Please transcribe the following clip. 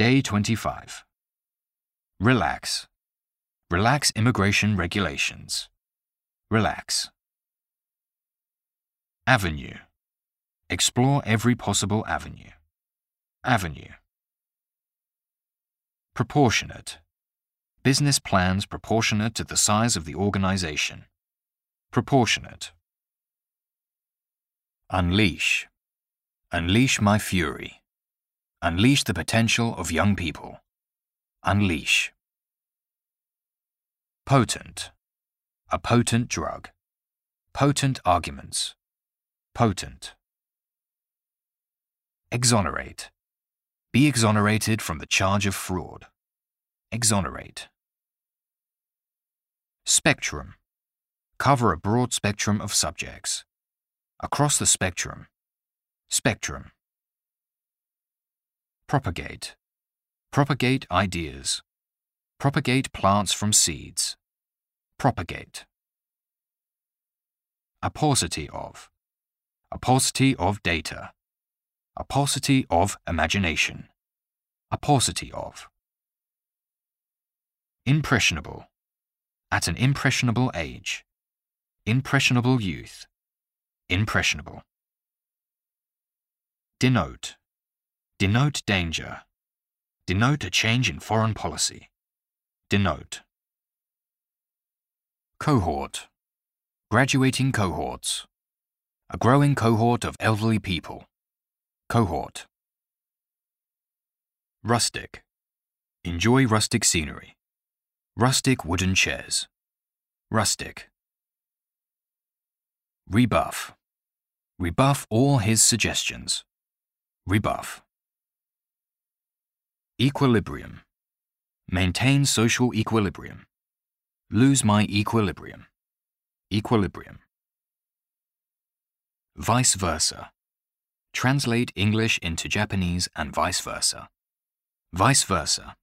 Day 25. Relax. Relax immigration regulations. Relax. Avenue. Explore every possible avenue. Avenue. Proportionate. Business plans proportionate to the size of the organization. Proportionate. Unleash. Unleash my fury. Unleash the potential of young people. Unleash. Potent. A potent drug. Potent arguments. Potent. Exonerate. Be exonerated from the charge of fraud. Exonerate. Spectrum. Cover a broad spectrum of subjects. Across the spectrum. Spectrum. Propagate. Propagate ideas. Propagate plants from seeds. Propagate. A paucity of. A paucity of data. A paucity of imagination. A paucity of. Impressionable. At an impressionable age. Impressionable youth. Impressionable. Denote. Denote danger. Denote a change in foreign policy. Denote. Cohort. Graduating cohorts. A growing cohort of elderly people. Cohort. Rustic. Enjoy rustic scenery. Rustic wooden chairs. Rustic. Rebuff. Rebuff all his suggestions. Rebuff. Equilibrium. Maintain social equilibrium. Lose my equilibrium. Equilibrium. Vice versa. Translate English into Japanese and vice versa. Vice versa.